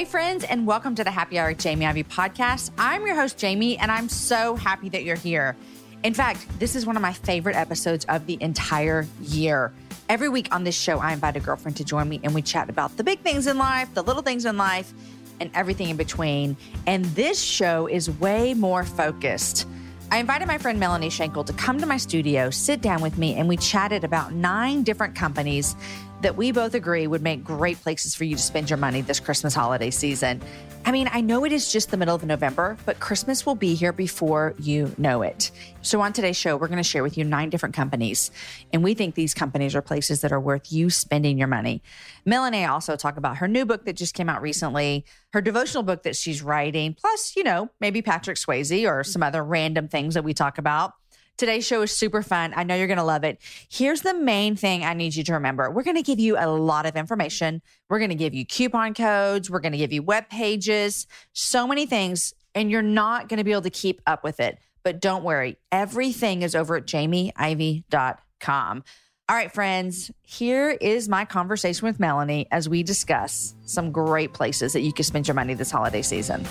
Hey, friends, and welcome to the Happy Hour with Jamie Ivey podcast. I'm your host, Jamie, and I'm so happy that you're here. In fact, this is one of my favorite episodes of the entire year. Every week on this show, I invite a girlfriend to join me and we chat about the big things in life, the little things in life, and everything in between. And this show is way more focused. I invited my friend Melanie Shankle to come to my studio, sit down with me, and we chatted about nine different companies that we both agree would make great places for you to spend your money this Christmas holiday season. I mean, I know it is just the middle of November, but Christmas will be here before you know it. So, on today's show, we're going to share with you nine different companies, and we think these companies are places that are worth you spending your money. Melanie also talk about her new book that just came out recently, her devotional book that she's writing, plus, you know, maybe Patrick Swayze or some other random things that we talk about. Today's show is super fun. I know you're going to love it. Here's the main thing I need you to remember we're going to give you a lot of information. We're going to give you coupon codes, we're going to give you web pages, so many things, and you're not going to be able to keep up with it. But don't worry, everything is over at jamieivey.com. All right, friends, here is my conversation with Melanie as we discuss some great places that you can spend your money this holiday season.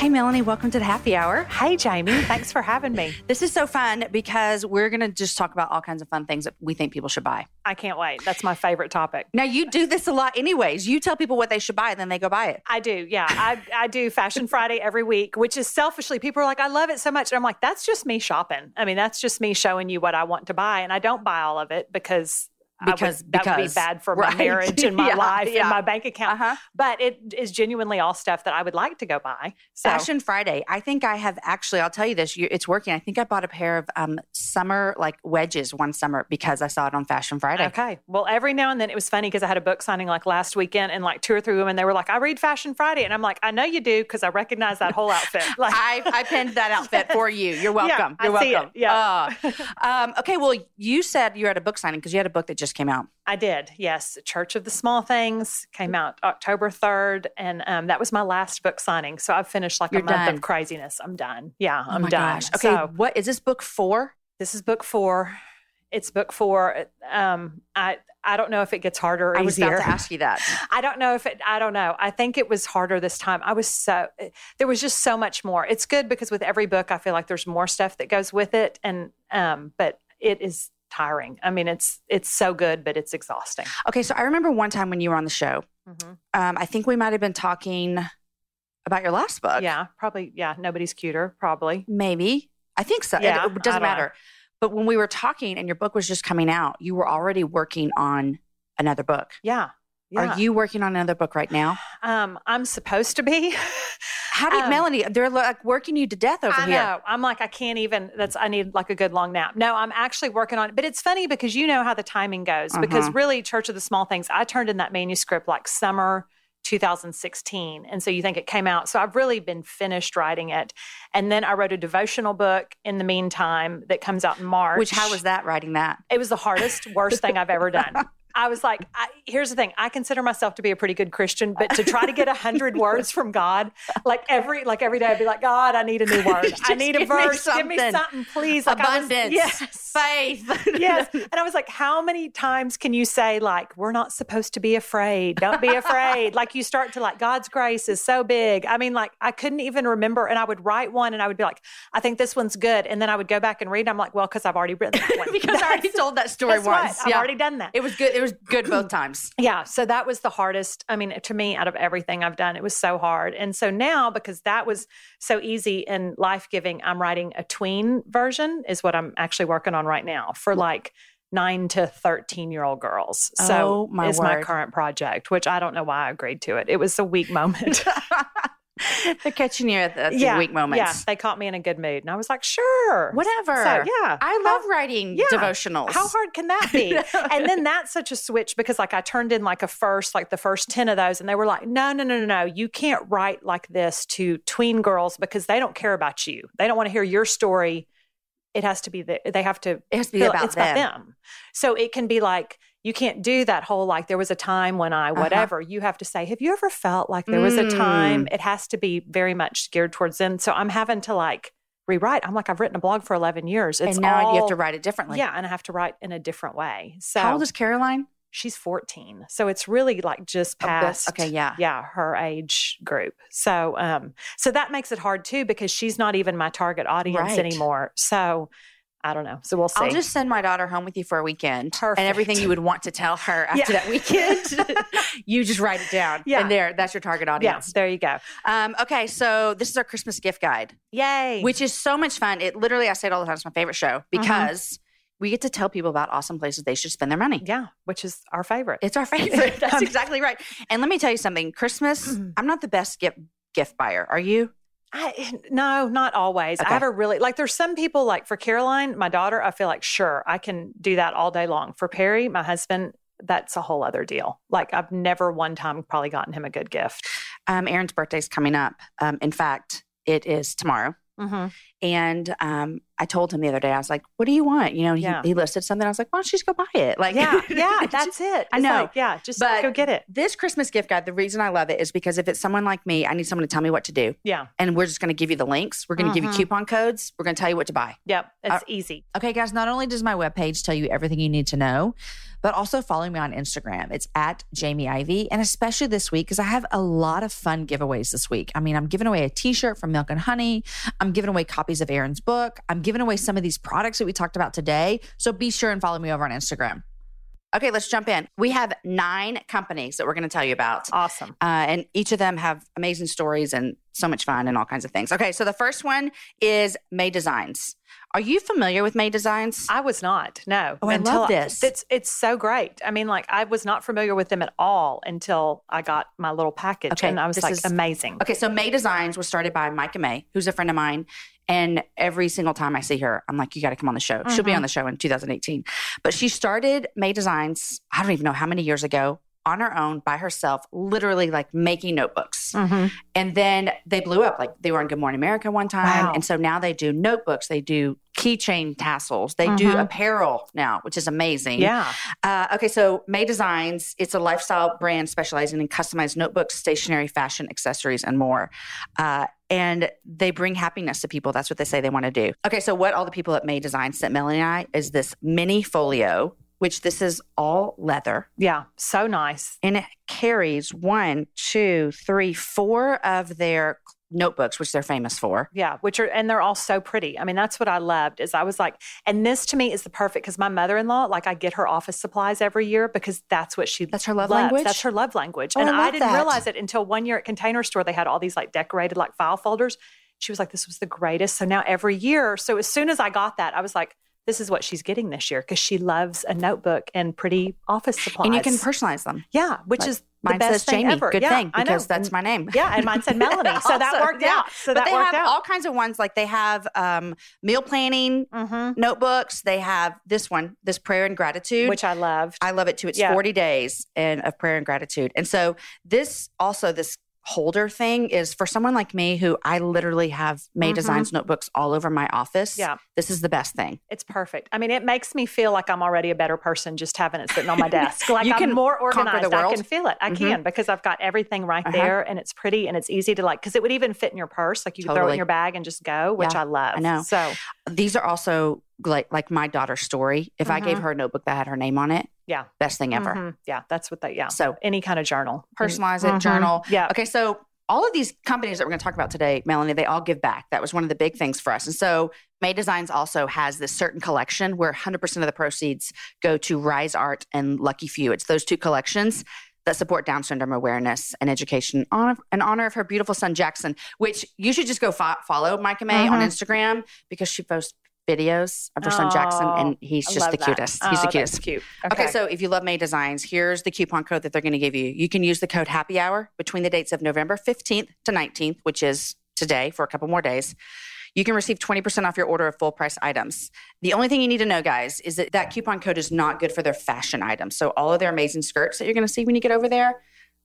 Hey, Melanie, welcome to the happy hour. Hey, Jamie. Thanks for having me. This is so fun because we're going to just talk about all kinds of fun things that we think people should buy. I can't wait. That's my favorite topic. Now, you do this a lot, anyways. You tell people what they should buy, and then they go buy it. I do. Yeah. I, I do Fashion Friday every week, which is selfishly, people are like, I love it so much. And I'm like, that's just me shopping. I mean, that's just me showing you what I want to buy. And I don't buy all of it because because would, that because, would be bad for right. my marriage and my yeah, life yeah. and my bank account. Uh-huh. But it is genuinely all stuff that I would like to go buy. So. Fashion Friday. I think I have actually. I'll tell you this. You, it's working. I think I bought a pair of um, summer like wedges one summer because I saw it on Fashion Friday. Okay. Well, every now and then it was funny because I had a book signing like last weekend, and like two or three women they were like, "I read Fashion Friday," and I'm like, "I know you do because I recognize that whole outfit." Like, I, I pinned that outfit for you. You're welcome. Yeah, You're I see welcome. it. Yeah. Uh, um, okay. Well, you said you at a book signing because you had a book that just came out. I did, yes. Church of the Small Things came out October 3rd, and um, that was my last book signing. So I've finished like You're a month done. of craziness. I'm done. Yeah, Oh I'm done. gosh. Okay. So what is this book for? this is book four. It's book four. Um, I I don't know if it gets harder or I was easier. about to ask you that. I don't know if it, I don't know. I think it was harder this time. I was so, there was just so much more. It's good because with every book, I feel like there's more stuff that goes with it. And, um, but it is tiring. I mean, it's, it's so good, but it's exhausting. Okay. So I remember one time when you were on the show. Mhm. Um, I think we might have been talking about your last book. Yeah, probably. Yeah. Nobody's cuter, probably. Maybe. I think so. It- Yeah, it, doesn't I don't know. matter. But when we were talking and your book was just coming out, you were already working on another book. Yeah. Yeah. Are you working on another book right now? Um, I'm supposed to be. How do you, Um, Melanie? They're like working you to death over I here. know. I'm like, I can't even. That's. I need like a good long nap. No, I'm actually working on it. But it's funny because you know how the timing goes. Because Uh-huh. really, Church of the Small Things, I turned in that manuscript like summer 2016, and so you think it came out. So I've really been finished writing it, and then I wrote a devotional book in the meantime that comes out in March. Which how was that writing that? It was the hardest, worst thing I've ever done. I was like, I, here's the thing. I consider myself to be a pretty good Christian, but to try to get a hundred words from God, like every like every day, I'd be like, God, I need a new word. I need a give me verse. Give me something. please. Like, I was- Abundance, yes. faith. yes. And I was like, how many times can you say, like, we're not supposed to be afraid? Don't be afraid. like, you start to, like, God's grace is so big. I mean, like, I couldn't even remember. And I would write one and I would be like, I think this one's good. And then I would go back and read. And I'm like, well, because I've already written that one. because I already told that story what? once. I've Yeah. already done that. It was good. It was good both times. Yeah, so that was the hardest. I mean, to me, out of everything I've done, it was so hard. And so now, because that was so easy and life giving, I'm writing a tween version, is what I'm actually working on right now for like nine to 13 year old girls. Oh, So my is my current project, which I don't know why I agreed to it. It was a weak moment. They're catching you at the, yeah, weak moments. Yeah, they caught me in a good mood. And I was like, sure. Whatever. So, yeah. I love writing yeah. devotionals. How hard can that be? and then that's such a switch because like I turned in like a first, like the first 10 of those, and they were like, no, no, no, no, no. You can't write like this to tween girls because they don't care about you. They don't want to hear your story. It has to be the, they have to It has to be about it's them. about them. So it can be like, you can't do that whole like there was a time when I Uh-huh. whatever. You have to say, have you ever felt like there was a Mm. time? It has to be very much geared towards them. So I'm having to like rewrite. I'm like, I've written a blog for 11 years. It's and now you have to write it differently. yeah, and I have to write in a different way. So How old is Caroline? she's 14. So it's really like just Oh, past okay, yeah. yeah, her age group. So um so that makes it hard too because she's not even my target audience Right. anymore. So I don't know. So we'll see. I'll just send my daughter home with you for a weekend. Perfect. And everything you would want to tell her after Yeah. that weekend, you just write it down. Yeah. And there, that's your target yeah, audience. there you go. Um, okay, so this is our Christmas gift guide, Yay. which is so much fun. It literally, I say it all the time, it's my favorite show Mm-hmm. because we get to tell people about awesome places they should spend their money. yeah, which is our favorite. It's our favorite. That's exactly right. And let me tell you something Christmas, Mm-hmm. I'm not the best gift gift buyer. Are you? I, no, not always. Okay. I have a really like. There's some people like for Caroline, my daughter. I feel like sure I can do that all day long. For Perry, my husband, that's a whole other deal. Like I've never one time probably gotten him a good gift. Um, Aaron's birthday's coming up. Um, in fact, it is tomorrow. Mm-hmm. And um, I told him the other day, I was like, "What do you want?" You know, he, Yeah. he listed something. I was like, "Why don't you just go buy it?" Like, Yeah, yeah, that's it. I know. like, yeah, just But- go get it. this Christmas gift guide. The reason I love it is because if it's someone like me, I need someone to tell me what to do, Yeah, and we're just going to give you the links. We're going to give you Mhm. coupon codes. We're going to tell you what to buy. yep, it's Uh, easy. Okay, guys, not only does my webpage tell you everything you need to know, but also follow me on Instagram. It's at Jamie Ivey. And especially this week, because I have a lot of fun giveaways this week. I mean, I'm giving away a t shirt from Milk and Honey. I'm giving away copies of Aaron's book. I'm giving away some of these products that we talked about today. So be sure and follow me over on Instagram. Okay, let's jump in. We have nine companies that we're going to tell you about. Awesome. Uh, and each of them have amazing stories and so much fun and all kinds of things. Okay, so the first one is May Designs. Are you familiar with May Designs? I was not. No. Oh, I love this. It's it's so great. I mean, like I was not familiar with them at all until I got my little package, Okay, and I was this like, is- amazing. Okay, so May Designs was started by Micah May, who's a friend of mine. And every single time I see her, I'm like, you got to come on the show. She'll be Mhm. on the show in 2018. But she started May Designs, I don't even know how many years ago, on her own by herself, literally like making notebooks. Mhm. And then they blew up. Like they were on Good Morning America one time. Wow. And so now they do notebooks, they do keychain tassels, they do Mhm. apparel now, which is amazing. Yeah. Uh, okay, so May Designs, it's a lifestyle brand specializing in customized notebooks, stationery, fashion, accessories, and more. Uh, and they bring happiness to people. That's what they say they want to do. Okay, so what all the people at May Designs sent Melanie and I is this mini folio, which this is all leather. Yeah. So nice. And it carries one, two, three, four of their notebooks, which they're famous for. Yeah, which are and they're all so pretty. I mean, that's what I loved. Is I was like, and this to me is the perfect because my mother-in-law, like, I get her office supplies every year because that's what she That's her love loves. language? That's her love language. Oh, and I I, didn't that. realize it until one year at Container Store. They had all these like decorated like file folders. She was like, "This was the greatest." So now every year, so as soon as I got that, I was like. This is what she's getting this year because she loves a notebook and pretty office supplies. And you can personalize them. yeah, which Like, is Mine best says thing Jamie. ever. Good Yeah, thing because that's my name. yeah, and mine said Melanie, so that worked yeah. out. So but that they worked have out. all kinds of ones. Like they have um, meal planning Mhm. notebooks. They have this one, this prayer and gratitude. which I loved. I love it too. It's Yeah. 40 days and of prayer and gratitude. And so this also this holder thing is for someone like me who I literally have May Mhm. Designs notebooks all over my office. Yeah. This is the best thing. It's perfect. I mean, it makes me feel like I'm already a better person just having it sitting on my desk. Like You I'm can more organized. I can feel it. I Mhm. can because I've got everything right Uh-huh. there and it's pretty and it's easy to like because it would even fit in your purse. Like you could throw it in your bag and just go, which Yeah, I love. I know. So These are also like like my daughter Story. If I gave Mhm. her a notebook that had her name on it, Yeah. best thing ever. mhm. yeah, that's what they yeah. So Any kind of journal. personalize it, Mhm. journal. Yeah. Okay, so all of these companies that we're going to talk about today, Melanie, they all give back. That was one of the big things for us. And so May Designs also has this certain collection where 100% of the proceeds go to Rise Art and Lucky Few. It's those two collections that support Down syndrome awareness and education on in honor of her beautiful son Jackson, which you should just go fo- follow Micah May on Mhm. Instagram because she posts videos of her son Jackson and he's I just the that. cutest. He's Oh, the cutest. cute. Okay. so if you love May Designs, here's the coupon code that they're going to give you. You can use the code Happy Hour between the dates of November 15th to 19th, which is today for a couple more days. You can receive 20% off your order of full price items. The only thing you need to know, guys, is that that coupon code is not good for their fashion items. So all of their amazing skirts that you're going to see when you get over there,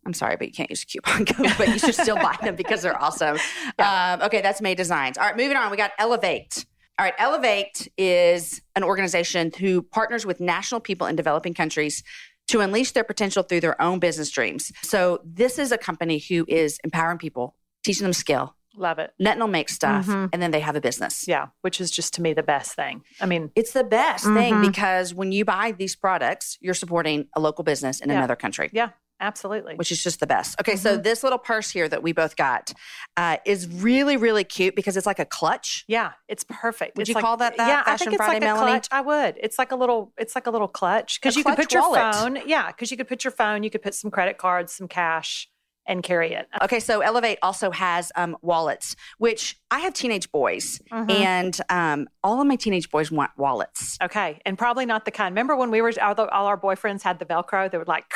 I'm sorry, but you can't use a coupon code, but you should still buy them because they're awesome. Um, okay, that's May Designs. All right, moving on. We got Elevate. All right, Elevate is an organization who partners with national people in developing countries to unleash their potential through their own business dreams. So, this is a company who is empowering people, teaching them skill, Love it. Netinol makes stuff, Mhm. and then they have a business. Yeah, which is just to me the best thing. I mean, It's the best thing Mhm. because when you buy these products, you're supporting a local business in Yeah. another country. yeah, absolutely. which is just the best. Okay, so Mhm. this little purse here that we both got uh, is really, really cute because it's like a clutch. Yeah, it's perfect. Would It's you like- call that that Yeah, I think it's Friday, like a clutch. I would. It's like a little. It's like a little clutch because you could put your phone. Yeah, because you could put your phone. You could put some credit cards, some cash, and carry it. Okay, so Elevate also has um, wallets, which I have teenage boys, Mhm. and um, all of my teenage boys want wallets. Okay, and probably not the kind. Remember when we were all, the, all our boyfriends had the Velcro? They would like.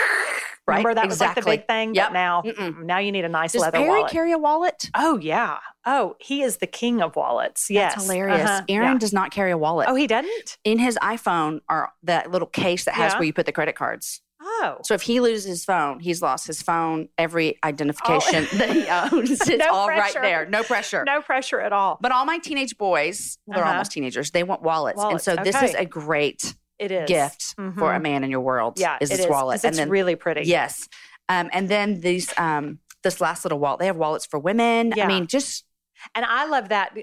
Right, Remember that was like the big thing. Yep. But now, Mm-mm. now you need a nice Does leather Perry wallet. carry a wallet? oh yeah. Oh, he is the king of wallets. Yes, That's hilarious. Uh-huh. Aaron Yeah. does not carry a wallet. Oh, he doesn't. In his iPhone are that little case that has Yeah. where you put the credit cards. Oh, So if he loses his phone, he's lost his phone, every identification that he owns. It's No all right pressure. there. No pressure. no pressure at all. But all my teenage boys, they're Uh-huh. almost teenagers, they want wallets. Wallets, And so this is a great It is gift for a Mhm. man in your world. Yeah, is this wallet. 'cause It's really pretty. yes. Um, and then these um this last little wallet, they have wallets for women. Yeah. I mean, just And I love that.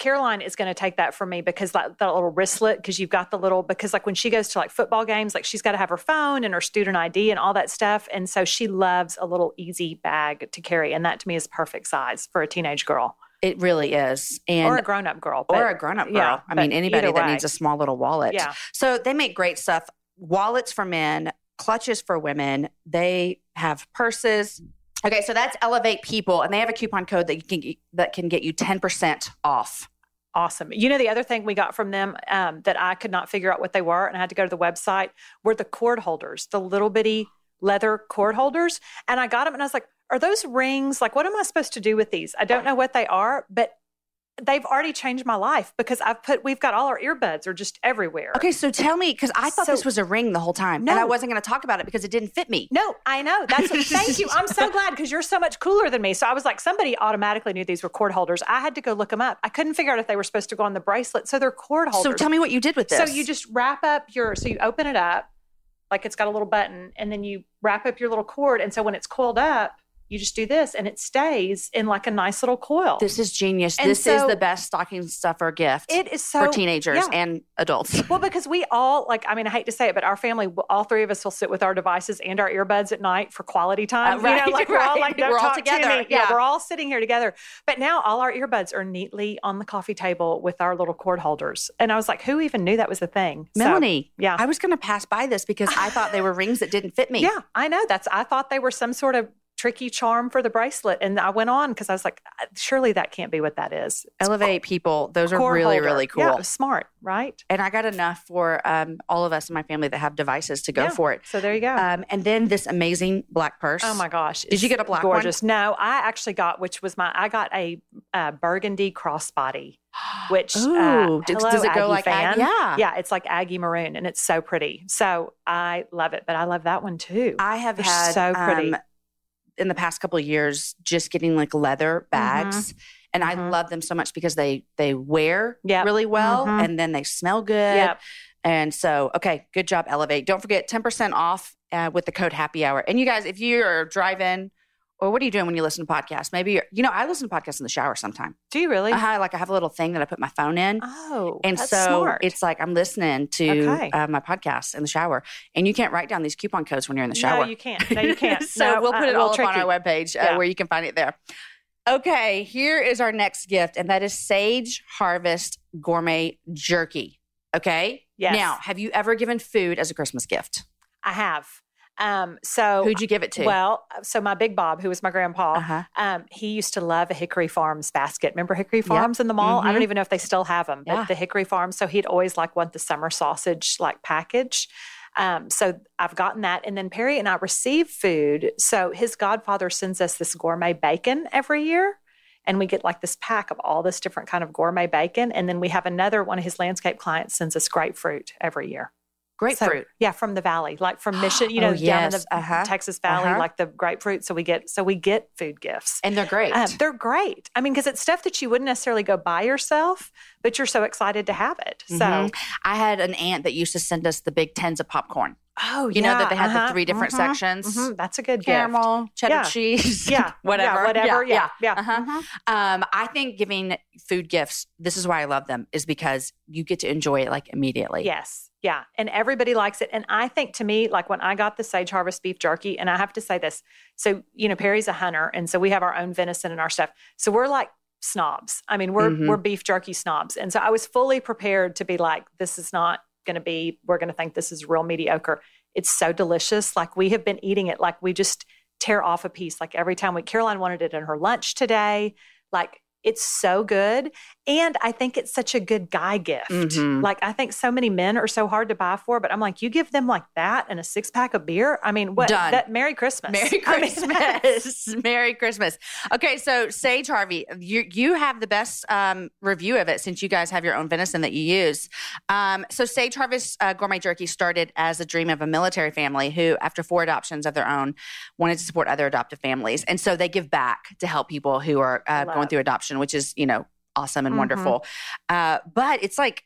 Caroline is going to take that from me because that, that little wristlet, because you've got the little, because like when she goes to like football games, like she's got to have her phone and her student ID and all that stuff. And so she loves a little easy bag to carry. And that to me is perfect size for a teenage girl it really is. And or a grown up girl. or but- a grown up girl. yeah, I mean, anybody that needs a small little wallet. Yeah. So they make great stuff. Wallets for men, clutches for women. They have purses. Okay, so that's Elevate People, and they have a coupon code that you can that can get you ten percent off. Awesome. You know, the other thing we got from them um, that I could not figure out what they were, and I had to go to the website, were the cord holders, the little bitty leather cord holders. And I got them and I was like, are those rings? Like, what am I supposed to do with these? I don't know what they are, but they've already changed my life because I've put, we've got all our earbuds are just everywhere. Okay, so tell me because I thought this was a ring the whole time, and I wasn't going to talk about it because it didn't fit me. No, I know. That's what, thank you. I'm so glad because you're so much cooler than me. So I was like, somebody automatically knew these were cord holders. I had to go look them up. I couldn't figure out if they were supposed to go on the bracelet. So they're cord holders. So tell me what you did with this. So you just wrap up your, so you open it up, like it's got a little button, and then you wrap up your little cord. And so when it's coiled up, you just do this and it stays in like a nice little coil. this is genius. And this is the best stocking stuffer gift it is so for teenagers yeah. and adults. Well, because we all like, I mean, I hate to say it, but our family, all three of us will sit with our devices and our earbuds at night for quality time. Uh, right, you know, like we're all like, We're all talk to together, yeah. we're all sitting here together. But now all our earbuds are neatly on the coffee table with our little cord holders. And I was like, who even knew that was a thing? So, Melanie, yeah. I was going to pass by this because I thought they were rings that didn't fit me. Yeah, I know. That's I thought they were some sort of tricky charm for the bracelet, and I went on because I was like, surely that can't be what that is. It's Elevate people; those are really, holder. really cool. Yeah, smart, right? And I got enough for um, all of us in my family that have devices to go Yeah. for it. So there you go. Um, and then this amazing black purse. Oh my gosh! Did you get a black one? gorgeous? No, I actually got which was my I got a, uh burgundy crossbody, which Ooh, uh, does, hello, does it go Aggie like fan. Ag- yeah? Yeah, it's like Aggie maroon, and it's so pretty. So I love it, but I love that one too. I have They're had so pretty. um, in the past couple of years just getting like leather bags. And I Mhm. love them so much because they they wear Yep. really well Mhm. and then they smell good. Yep. And so, okay, good job, Elevate. Don't forget 10% off uh, with the code happy hour. And you guys, if you're driving or what are you doing when you listen to podcasts? Maybe, you're, you know, I listen to podcasts in the shower sometime. Do you really? I have, like, I have a little thing that I put my phone in. Oh, And so smart. it's like I'm listening to Okay. uh, my podcast in the shower. And you can't write down these coupon codes when you're in the shower. No, you can't. No, you can't. so No, we'll uh, put it all up on our webpage uh, Yeah. where you can find it there. Okay, here is our next gift, and that is Sage Harvest Gourmet Jerky. Okay. Yes. Now, have you ever given food as a Christmas gift? I have. Um, so Who'd you give it to? well, so my big Bob, who was my grandpa, uh-huh. um, he used to love a Hickory Farms basket. Remember Hickory Farms in the mall? I Mhm. don't even know if they still have them, but Yeah. the Hickory Farms. So he'd always like want the summer sausage like package. Um, so I've gotten that, and then Perry and I receive food. So his godfather sends us this gourmet bacon every year. And we get like this pack of all this different kind of gourmet bacon. And then we have another one of his landscape clients sends us grapefruit every year. So- Grapefruit. yeah, from the valley, like from Mission, you know, Oh, down in the Uh-huh. Texas Valley, Uh-huh. like the grapefruit. So we get, so we get food gifts. and they're great. Um, they're great. I mean, because it's stuff that you wouldn't necessarily go buy yourself, but you're so excited to have it. So, Mhm. I had an aunt that used to send us the big tins of popcorn. Oh, You know that they had the three different sections? That's a good Caramel, cheddar Yeah. cheese. Yeah, whatever. yeah, whatever. Yeah, yeah. Uh-huh. Mhm. Um, I think giving food gifts, this is why I love them, is because you get to enjoy it like immediately. Yes. Yeah. And everybody likes it. And I think to me, like when I got the Sage Harvest beef jerky, and I have to say this. So, you know, Perry's a hunter. And so we have our own venison and our stuff. So we're like snobs. I mean, we're Mhm. we're beef jerky snobs. And so I was fully prepared to be like, this is not gonna be, we're gonna think this is real mediocre. It's so delicious. Like we have been eating it, like we just tear off a piece. Like every time we Caroline wanted it in her lunch today. Like it's so good. And I think it's such a good guy gift. Mhm. Like I think so many men are so hard to buy for, but I'm like, you give them like that and a six pack of beer. I mean, what? Done. That Merry Christmas. Merry I mean, Christmas. Merry Christmas. Okay, so Sage Harvey, you you have the best um, review of it since you guys have your own venison that you use. Um, so Sage Harvest uh, Gourmet Jerky started as a dream of a military family who, after four adoptions of their own, wanted to support other adoptive families, and so they give back to help people who are uh, going through adoption, which is you know awesome and Mhm. wonderful. Uh, but it's like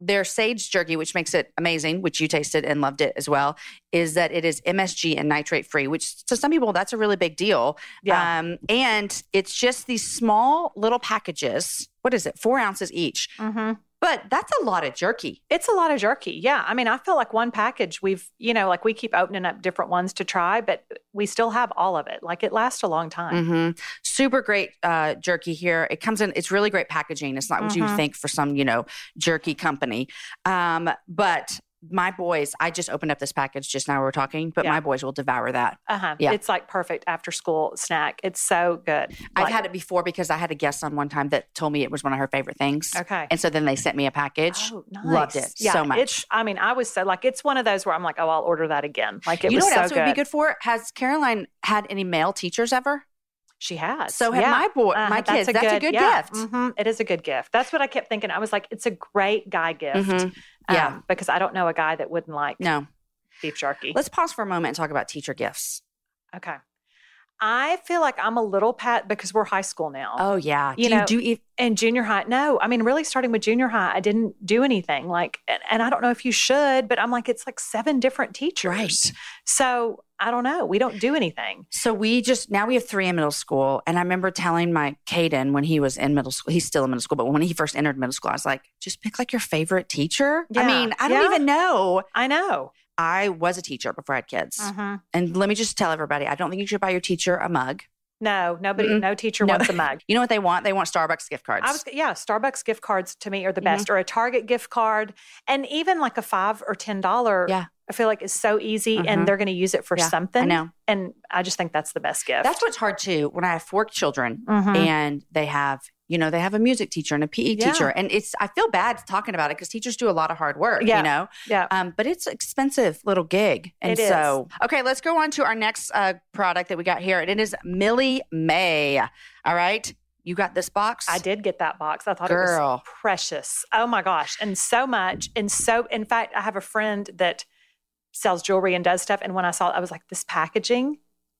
their sage jerky, which makes it amazing, which you tasted and loved it as well, is that it is MSG and nitrate free, which to some people that's a really big deal. Yeah. Um, and it's just these small little packages. What is it? Four ounces each. Mhm. But that's a lot of jerky. It's a lot of jerky. Yeah. I mean, I feel like one package, we've, you know, like we keep opening up different ones to try, but we still have all of it. Like it lasts a long time. hmm Super great uh, jerky here. It comes in. It's really great packaging. It's not what you Mhm. think for some, you know, jerky company. Um, but my boys, I just opened up this package just now. We are talking, but Yeah. my boys will devour that. Uh-huh. Yeah. It's like perfect after school snack. It's so good. I've had it before because I had a guest on one time that told me it was one of her favorite things. Okay. And so then they sent me a package. Oh, nice. Loved it yeah, so much. It's, I mean, I was so like, it's one of those where I'm like, oh, I'll order that again. Like it you know what so else good. would be good for? Has Caroline had any male teachers ever? She has. So have yeah. my boy, Uh-huh, my kids. That's a good yeah. gift. Mhm. It is a good gift. That's what I kept thinking. I was like, it's a great guy gift. Mhm. Yeah. um, because I don't know a guy that wouldn't like No. beef jerky. Let's pause for a moment and talk about teacher gifts. okay. I feel like I'm a little pat because we're high school now. Oh yeah. You do know, you do And junior high, no. I mean, really starting with junior high, I didn't do anything. Like, and, and I don't know if you should, but I'm like, it's like seven different teachers. Right. So I don't know. We don't do anything. So we just now we have three in middle school, and I remember telling my Caden when he was in middle school. He's still in middle school, but when he first entered middle school, I was like, just pick like your favorite teacher. I mean, I don't even know. I know. I was a teacher before I had kids, Mhm. and let me just tell everybody, I don't think you should buy your teacher a mug. No, nobody, Mm-mm. no teacher No. wants a mug. You know what they want? They want Starbucks gift cards. I was, yeah, Starbucks gift cards to me are the Mhm. best, or a Target gift card, and even like a five or ten dollar. Yeah. I feel like is so easy, Mhm. and they're going to use it for Yeah, something. I know. and I just think that's the best gift. That's what's hard too. When I have four children Mhm. and they have, you know, they have a music teacher and a PE Yeah. teacher, and it's I feel bad talking about it because teachers do a lot of hard work, Yeah. you know. yeah. Um, but it's an expensive little gig, and It is. so okay, let's go on to our next uh, product that we got here, and it is Millie May. All right, you got this box. I did get that box. I thought it was precious. Oh my gosh. And so much. And so, in fact, I have a friend that sells jewelry and does stuff. And when I saw it, I was like, this packaging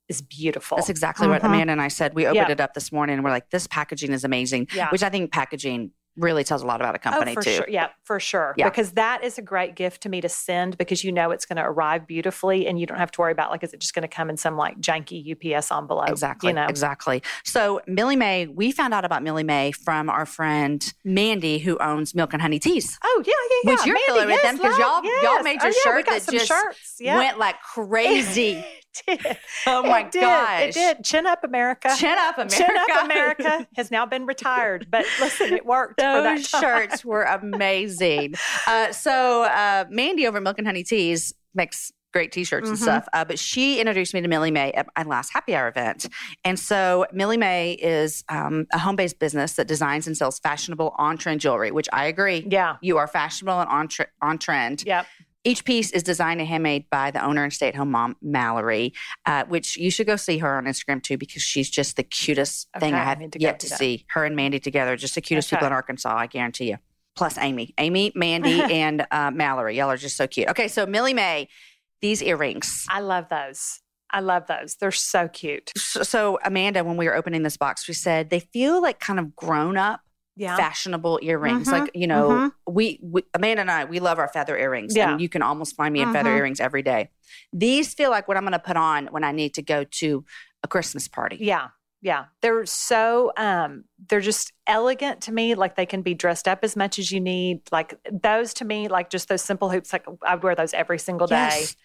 is beautiful. That's exactly what Mhm. Amanda and I said. We opened Yeah. it up this morning, and we're like, this packaging is amazing. Yeah. Which I think packaging really tells a lot about a oh, company oh, for too. sure. Yeah, for sure. Yeah. Because that is a great gift to me to send because you know it's going to arrive beautifully and you don't have to worry about like, is it just going to come in some like janky UPS envelope? Exactly. You know? Exactly. So Millie May, we found out about Millie May from our friend Mandy, who owns Milk and Honey Teas. Oh, yeah, yeah, yeah. Which you're Mandy, familiar with yes, them 'cause love, y'all- y'all yes. made Oh, your yeah, we shirt that some just shirts. Yeah. Went like crazy. Did. oh my it did. gosh. It did. Chin up, America. Chin up, America. Chin up America has now been retired, but listen, it worked. for that Those shirts were amazing. Uh, so uh, Mandy over Milk and Honey Teas makes great t-shirts and Mhm. stuff. Uh, but she introduced me to Millie May at my last happy hour event. And so Millie May is um, a home-based business that designs and sells fashionable on-trend jewelry, which I agree. Yeah. You are fashionable and on, tre- on trend. Yep. Each piece is designed and handmade by the owner and stay at home mom, Mallory, uh, which you should go see her on Instagram too, because she's just the cutest thing Okay, I I have to yet to that. see. Her and Mandy together, just the cutest people in Arkansas, I guarantee you. Plus Amy. Amy, Mandy, and uh, Mallory. Y'all are just so cute. Okay, so Millie May, these earrings. I love those. I love those. They're so cute. So, so Amanda, when we were opening this box, we said they feel like kind of grown up Yeah. fashionable earrings. Mhm, Like, you know, mhm. we, we, Amanda and I, we love our feather earrings. Yeah. And you can almost find me in feather Mhm. earrings every day. These feel like what I'm going to put on when I need to go to a Christmas party. Yeah. Yeah. They're so um they're just elegant to me. Like they can be dressed up as much as you need. Like those to me, like just those simple hoops, like I would wear those every single day. Yes.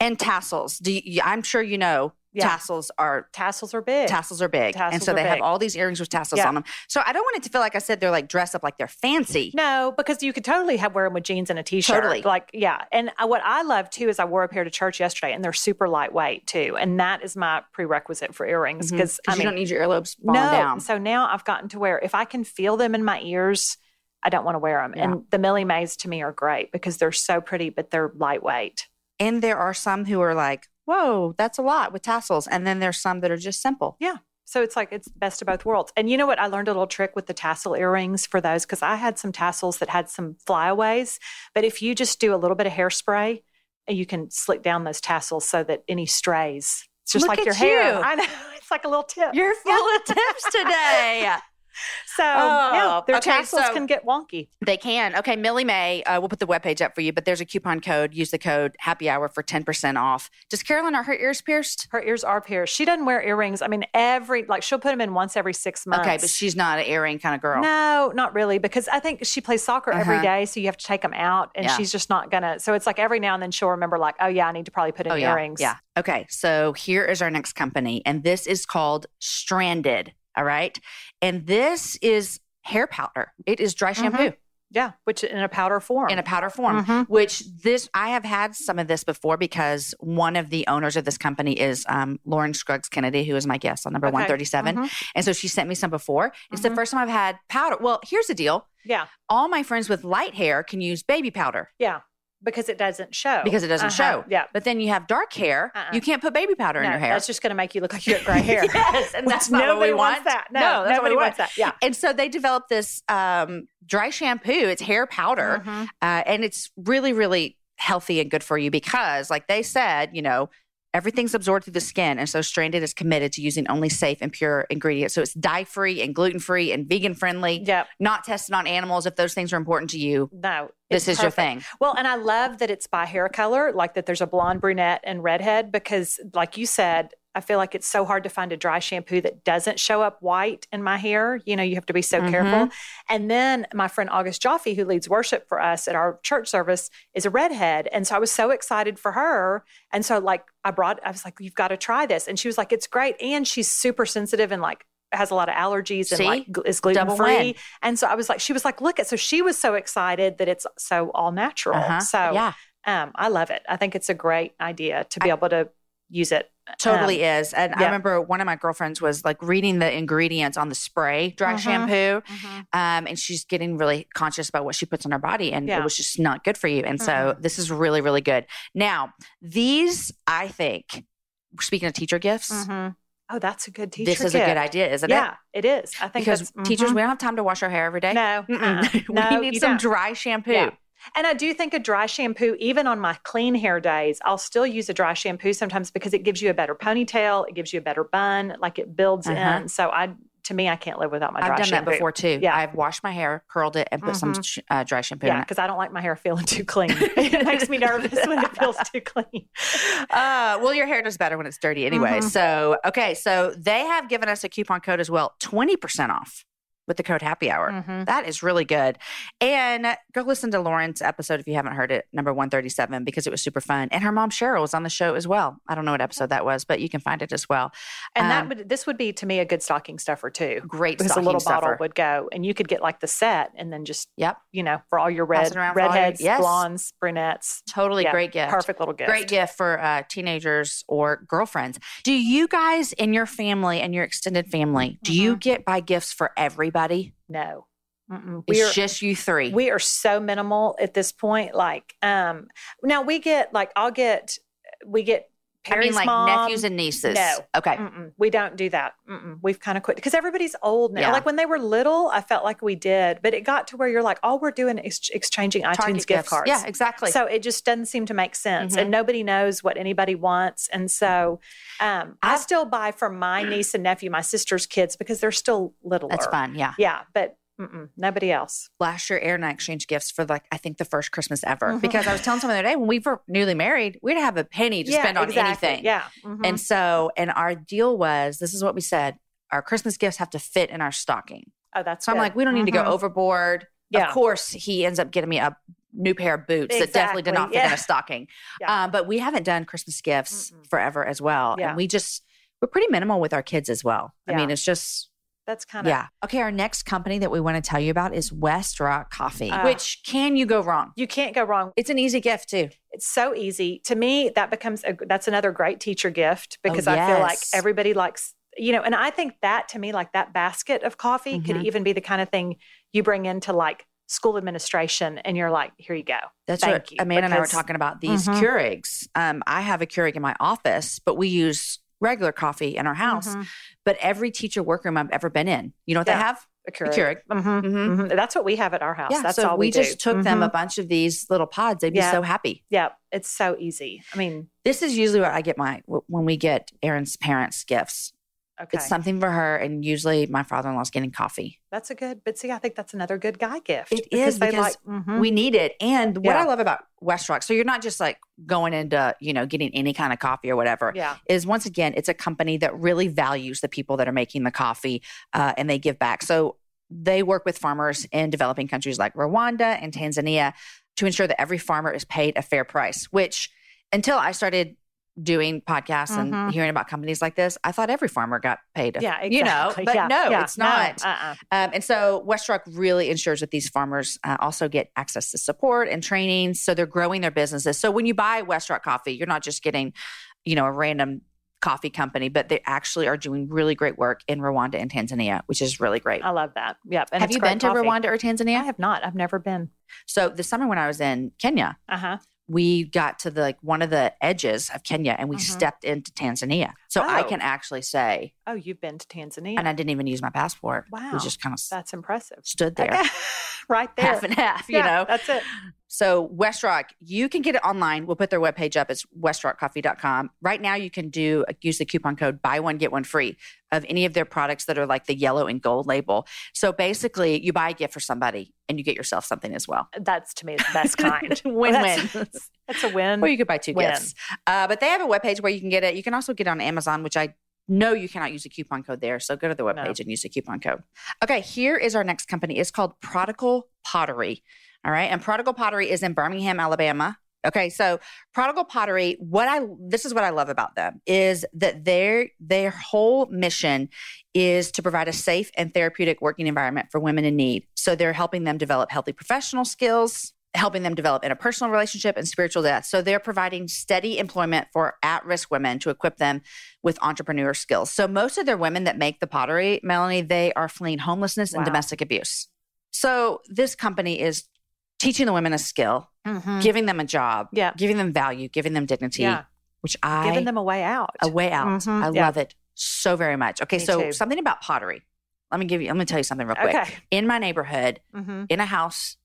And tassels. Do you, I'm sure you know Yeah. tassels are Tassels are big. tassels are big. and so they have all these earrings with tassels Yeah. on them. So I don't want it to feel like I said they're like dressed up like they're fancy. No, because you could totally have wear them with jeans and a t-shirt. Totally. Like, yeah. And uh, what I love too is I wore a pair to church yesterday and they're super lightweight too. And that is my prerequisite for earrings because I you don't need your earlobes falling no. down. So now I've gotten to where if I can feel them in my ears, I don't want to wear them. Yeah. And the Millie Mays to me are great because they're so pretty, but they're lightweight. And there are some who are like, whoa, that's a lot with tassels. And then there's some that are just simple. Yeah. So it's like it's best of both worlds. And you know what? I learned a little trick with the tassel earrings for those because I had some tassels that had some flyaways. But if you just do a little bit of hairspray, you can slick down those tassels so that any strays. It's just Look like your at hair. you. I know. It's like a little tip. You're full of tips today. So yeah, Oh, their okay, tassels so- can get wonky. They can. Okay, Millie May, uh, we'll put the webpage up for you, but there's a coupon code. Use the code happy hour for 10% off. Does Caroline are her ears pierced? Her ears are pierced. She doesn't wear earrings. I mean, every like she'll put them in once every six months. Okay, but she's not an earring kind of girl. No, not really, because I think she plays soccer every Uh-huh. day, so you have to take them out, and Yeah. she's just not gonna. So it's like every now and then she'll remember, like, oh yeah, I need to probably put in Oh, yeah. earrings. Yeah. Okay. So here is our next company, and this is called Stranded. All right. And this is hair powder. It is dry shampoo yeah, which in a powder form. in a powder form. Mhm. Which this I have had some of this before because one of the owners of this company is um, Lauren Scruggs Kennedy, who is my guest on number Okay. one thirty seven, Mhm. and so she sent me some before. It's the Mhm. first time I've had powder. Well, here's the deal: Yeah, all my friends with light hair can use baby powder yeah, because it doesn't show. because it doesn't Uh-huh. show. Yeah, But then you have dark hair, Uh-uh. you can't put baby powder in your hair. that's just going to make you look like you have gray hair. yes, and that's not what nobody we wants want. that. No, what nobody we want. wants that. Yeah. And so they developed this um, dry shampoo. It's hair powder, Mhm. uh, and it's really, really healthy and good for you because, like they said, you know, everything's absorbed through the skin, and so Stranded is committed to using only safe and pure ingredients. So it's dye free and gluten free and vegan friendly. Yep. Not tested on animals. If those things are important to you, No. this is your thing. Well, and I love that it's by hair color, like that there's a blonde, brunette, and redhead, because, like you said, I feel like it's so hard to find a dry shampoo that doesn't show up white in my hair. You know, you have to be so Mhm. careful. And then my friend August Joffe, who leads worship for us at our church service, is a redhead. And so I was so excited for her. And so, like, I brought, I was like, you've got to try this. And she was like, it's great. And she's super sensitive and like, has a lot of allergies and See? like is gluten free. And so I was like, she was like, look at, so she was so excited that it's so all natural. Uh-huh. So yeah, um, I love it. I think it's a great idea to be able to use it. totally Um, is. And I remember one of my girlfriends was like reading the ingredients on the spray dry Mhm. shampoo. um, and she's getting really conscious about what she puts on her body, and Yeah. it was just not good for you. And so this is really, really good. Now, these, I think, speaking of teacher gifts. Oh, that's a good teacher. this is a good idea, isn't yeah, it? Yeah, it is. I think Because teachers, we don't have time to wash our hair every day. no, uh-uh. no, we need some don't. dry shampoo. Yeah. And I do think a dry shampoo, even on my clean hair days, I'll still use a dry shampoo sometimes because it gives you a better ponytail, it gives you a better bun, like it builds Uh-huh. in. So I, to me, I can't live without my dry shampoo. I've done shampoo. that before too. Yeah. I've washed my hair, curled it, and put some Mhm. sh- uh, dry shampoo in Yeah, because I don't like my hair feeling too clean. it makes me nervous when it feels too clean. Uh, well, your hair does better when it's dirty anyway. Mhm. So, okay. So they have given us a coupon code as well 20% off with the code happy hour. Mhm. That is really good. And go listen to Lauren's episode if you haven't heard it, number 137, because it was super fun. And her mom Cheryl was on the show as well. I don't know what episode that was, but you can find it as well. And that Um, would this would be to me a good stocking stuffer too. Great Because a little stuffer. bottle would go, and you could get like the set, and then just Yep. you know for all your red it around for all your- redheads, yes. blondes, brunettes, Totally Yeah, great gift. perfect little gift. Great gift for uh, teenagers or girlfriends. Do you guys in your family and your extended family, do you Mhm. get buy gifts for everybody? No, Mm-mm. It's are just you three. we are so minimal at this point. Like, um, now we get like I'll get we get. I mean, like mom. nephews and nieces. No. Okay. Mm-mm. We don't do that. Mm-mm. We've kind of quit because everybody's old now. Yeah. Like when they were little, I felt like we did, but it got to where you're like, all we're doing is ex- exchanging iTunes Target gift gifts. cards. Yeah, exactly. So it just doesn't seem to make sense, Mhm. and nobody knows what anybody wants. And so, um, I I've- still buy for my niece and nephew, my sister's kids, because they're still little. That's fun. Yeah. Yeah, but Mm-mm, nobody else. Last year, Aaron and I exchanged gifts for like I think the first Christmas ever Mhm. because I was telling someone the other day when we were newly married, we didn't have a penny to yeah, spend on exactly. anything. Yeah. Mhm. And so, and our deal was this is what we said: our Christmas gifts have to fit in our stocking. oh, that's So I'm like, we don't need to go Mhm. overboard. Yeah. Of course, he ends up getting me a new pair of boots that definitely did not Exactly. fit in a stocking. Yeah. Um, but we haven't done Christmas gifts Mm-mm. forever as well. Yeah. And we just, we're pretty minimal with our kids as well. I mean, it's just, That's kind of yeah. Okay. Our next company that we want to tell you about is Westrock Coffee, Ah. which can you go wrong? You can't go wrong. It's an easy gift too. It's so easy. To me, that becomes a, that's another great teacher gift because I feel like everybody likes, you know, and I think that to me, like that basket of coffee could Mhm. even be the kind of thing you bring into like school administration and you're like, here you go. That's Thank what you, Amanda and I were talking about these Mhm. Keurigs. Um, I have a Keurig in my office, but we use regular coffee in our house. Mhm. But every teacher workroom I've ever been in, you know what Yeah. they have? A Keurig. Keurig. Mhm, Mhm. mhm. That's what we have at our house. Yeah, That's so all we, we, just took them a Mhm. bunch of these little pods. They'd be Yeah. so happy. Yeah, it's so easy. I mean, This is usually what I get my when we get Aaron's parents gifts. Okay, It's something for her, and usually my father-in-law's getting coffee. that's a good. But see, I think that's another good guy gift. It is, because mhm. We need it, and what I love about Westrock, so you're not just like going into you know getting any kind of coffee or whatever. yeah, Is once again, it's a company that really values the people that are making the coffee, uh, and they give back. So they work with farmers in developing countries like Rwanda and Tanzania to ensure that every farmer is paid a fair price. Which until I started doing podcasts and Mhm. hearing about companies like this, I thought every farmer got paid. A, yeah, exactly. you know, but Yeah, no, yeah, it's not. uh-uh. Um, and so Westrock really ensures that these farmers uh, also get access to support and training. So they're growing their businesses. So when you buy Westrock coffee, you're not just getting, you know, a random coffee company, but they actually are doing really great work in Rwanda and Tanzania, which is really great. I love that. Yep. And Have you been to. Rwanda or Tanzania? I have not. I've never been. So the summer when I was in Kenya, Uh huh. We got to the like one of the edges of Kenya and we Mhm. stepped into Tanzania. So I Oh. can actually say, Oh, you've been to Tanzania. and I didn't even use my passport. Wow. We just kind of that's impressive. stood there, right there. half and half, you know. that's it. So Westrock, you can get it online. We'll put their webpage up. It's westrockcoffee.com. Right now you can do use the coupon code buy one get one free of any of their products that are like the yellow and gold label. So basically you buy a gift for somebody and you get yourself something as well. That's to me the best kind. Win-win. That's, that's a win. Or you could buy two Win. gifts. Uh, but they have a webpage where you can get it. You can also get it on Amazon, which I know you cannot use a coupon code there. So go to the webpage and use the coupon code. Okay, here is our next company. It's called Prodigal Pottery. All right. And Prodigal Pottery is in Birmingham, Alabama. Okay, so Prodigal Pottery, what I this is what I love about them is that their their whole mission is to provide a safe and therapeutic working environment for women in need. So they're helping them develop healthy professional skills, helping them develop interpersonal relationship and spiritual depth. So they're providing steady employment for at-risk women to equip them with entrepreneur skills. So most of their women that make the pottery, Melanie, they are fleeing homelessness and domestic abuse. So this company is teaching the women a skill, Mhm. giving them a job, Yeah. giving them value, giving them dignity, Yeah. which I Giving them a way out. a way out. Mhm. I Yeah. love it so very much. Okay, Me so too. something about pottery. Let me give you. Let me tell you something real quick. Okay. In my neighborhood, hmm in a house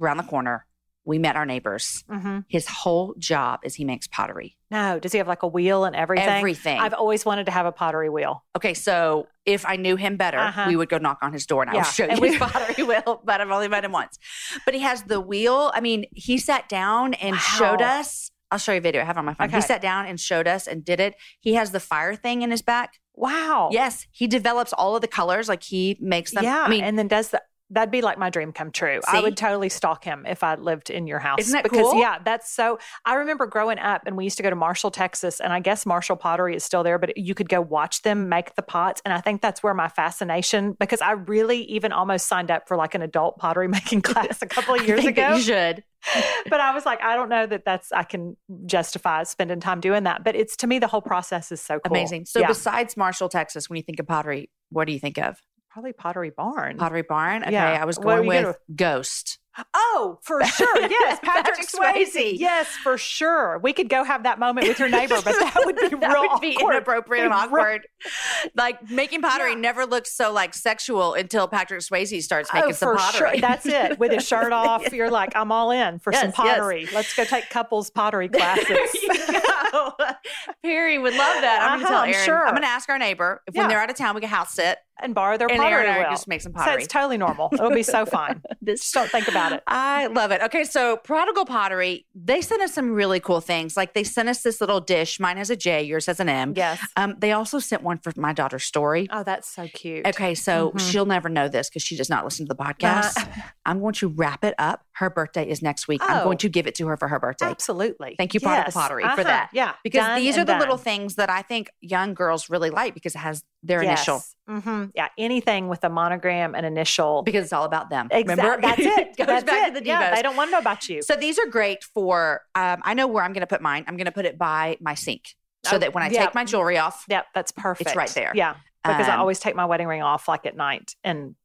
around the corner, we met our neighbors. hmm His whole job is he makes pottery. No, does he have like a wheel and everything? Everything. I've always wanted to have a pottery wheel. okay, so if I knew him better, Uh-huh. we would go knock on his door and I Yeah, would show you his pottery wheel. But I've only met him once. But he has the wheel. I mean, he sat down and showed us. I'll show you a video I have on my phone. He sat down and showed us and did it. He has the fire thing in his back. Wow. Yes, he develops all of the colors. Like he makes them. Yeah. I mean, and then does the that'd be like my dream come true. I would totally stalk him if I lived in your house. Isn't that because cool? yeah, that's so I remember growing up and we used to go to Marshall, Texas, and I guess Marshall Pottery is still there, but you could go watch them make the pots. And I think that's where my fascination because I really even almost signed up for like an adult pottery making class a couple of years ago. you should. but I was like, I don't know that that's I can justify spending time doing that. But it's to me the whole process is so cool. Amazing. So yeah. besides Marshall, Texas, when you think of pottery, what do you think of? Probably Pottery Barn. Pottery Barn. Okay, Yeah. I was going with gonna- Ghost. Oh, for sure. Yes, Patrick, Patrick Swayze. Swayze. Yes, for sure. We could go have that moment with your neighbor, but that would be that real would be awkward. inappropriate and awkward. like making pottery Yeah. never looks so like sexual until Patrick Swayze starts making Oh, some for pottery. sure. That's it. With his shirt off, you're like, I'm all in for some Yes, yes. pottery. Let's go take couples pottery classes. There you go. Perry would love that. I'm Uh-huh, going to tell I'm Aaron. sure. I'm going to ask our neighbor if Yeah. when they're out of town we can house sit and borrow their And pottery Aaron wheel. just make some So pottery. it's totally normal. It'll be so fine. This Just don't think about it. I love it. Okay, so Prodigal Pottery, they sent us some really cool things. Like they sent us this little dish. Mine has a J, yours has an M. Yes. Um, they also sent one for my daughter Story. Oh, that's so cute. Okay, so Mhm. she'll never know this because she does not listen to the podcast. Uh, I'm going to wrap it up. Her birthday is next week. I'm Oh. going to give it to her for her birthday. Absolutely. Thank you, Prodigal Yes. Pottery, for Uh-huh. that. Yeah. Because Done these are the little things that I think young girls really like because it has their initial. hmm Yeah. Anything with a monogram and initial. Because it's all about them. Exactly. Remember? That's it. Goes That's back it. to the Divas. Yeah, they don't want to know about you. So these are great for. Um, I know where I'm going to put mine. I'm going to put it by my sink, so Oh, that when I yeah. take my jewelry off, Yep, that's perfect. It's right there. Yeah, because I Um, always take my wedding ring off like at night, and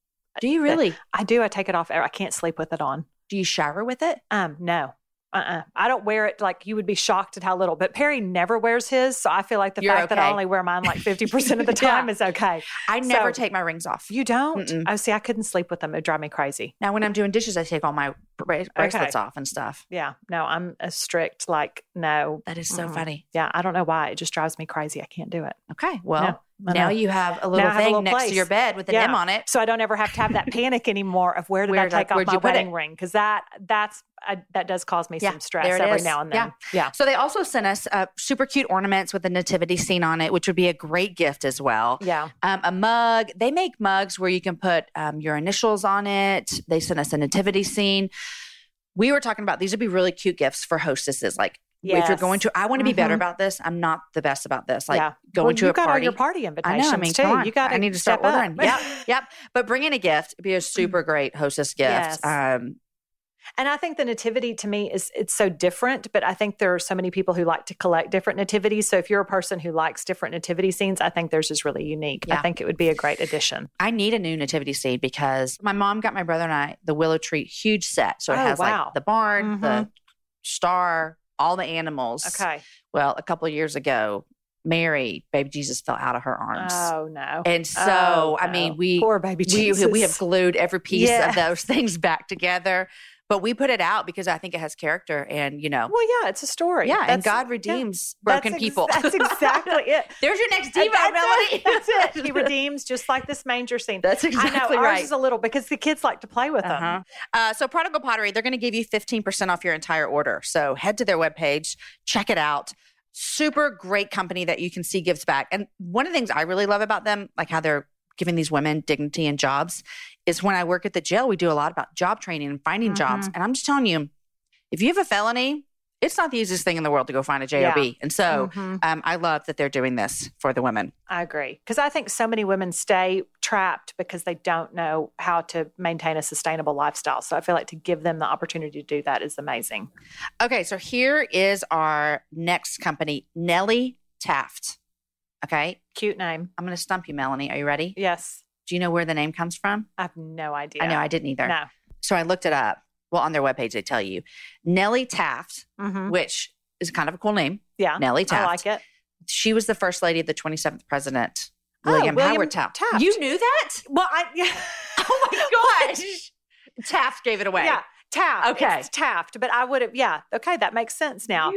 do you really? I do. I take it off. I can't sleep with it on. Do you shower with it? Um, no. Uh-uh. I don't wear it like you would be shocked at how little, but Perry never wears his. So I feel like the You're fact that I only wear mine like 50% of the Yeah. time is okay. I never So- take my rings off. You don't? Mm-mm. Oh, see, I couldn't sleep with them. It would drive me crazy. Now, when I'm doing dishes, I take all my bra- bracelets off and stuff. Yeah. No, I'm a strict, like, no. That is so Mhm. funny. Yeah. I don't know why. It just drives me crazy. I can't do it. Okay, well, No, now you have a little have a thing little next place. to your bed with an Yeah. M on it. So I don't ever have to have that panic anymore of where did Where I take off my wedding ring? Because that, that's, I, that does cause me Yeah, some stress every is. now and then. Yeah. So they also sent us uh, super cute ornaments with a nativity scene on it, which would be a great gift as well. Yeah. Um, a mug. They make mugs where you can put um, your initials on it. They sent us a nativity scene. We were talking about these would be really cute gifts for hostesses. Like if you're going to, I want to be better Mhm. about this. I'm not the best about this. Like yeah. going well, to you a got all party. your party I invitations know. I mean, too. You got I need to step start up. ordering. yep, yep. But bringing a gift would be a super great hostess gift. Yes. Um, And I think the nativity to me is it's so different, but I think there are so many people who like to collect different nativities. So if you're a person who likes different nativity scenes, I think theirs is really unique. Yeah. I think it would be a great addition. I need a new nativity scene because my mom got my brother and I the willow tree huge set. So it Oh, has wow. like the barn, the Mhm. star, all the animals. Okay. Well, a couple of years ago, Mary, baby Jesus, fell out of her arms. Oh no. And so, Oh, I mean, oh, we poor baby we Jesus. we have glued every piece Yes. of those things back together. But we put it out because I think it has character, and you know, Well, yeah, it's a story. yeah, and That's- God yeah, redeems that's broken ex- people. That's exactly it. There's your next That's diva, Melanie. it. That's it. He redeems just like this manger scene. That's exactly I know exactly ours right. is a little because the kids like to play with Uh-huh. them. Uh, so Prodigal Pottery, they're going to give you 15% off your entire order. So head to their webpage, check it out. Super great company that you can see gives back. And one of the things I really love about them, like how they're giving these women dignity and jobs, is when I work at the jail, we do a lot about job training and finding jobs. And I'm just telling you, if you have a felony, it's not the easiest thing in the world to go find a job. Yeah. And so Mhm. um, I love that they're doing this for the women. I agree. Because I think so many women stay trapped because they don't know how to maintain a sustainable lifestyle. So I feel like to give them the opportunity to do that is amazing. Okay, so here is our next company, Nellie Taft. Okay, Cute name. I'm going to stump you, Melanie. Are you ready? Yes. Do you know where the name comes from? I have no idea. I know I didn't either. No. So I looked it up. Well, on their webpage, they tell you Nellie Taft, Mhm. which is kind of a cool name. Yeah. Nellie Taft. I like it. She was the first lady of the 27th president, Oh, William, William Howard Taft. Taft. You knew that? Well, I, yeah. Oh my gosh. Taft gave it away. Yeah. Taft. Okay. It's Taft. But I would have, yeah. Okay. That makes sense now.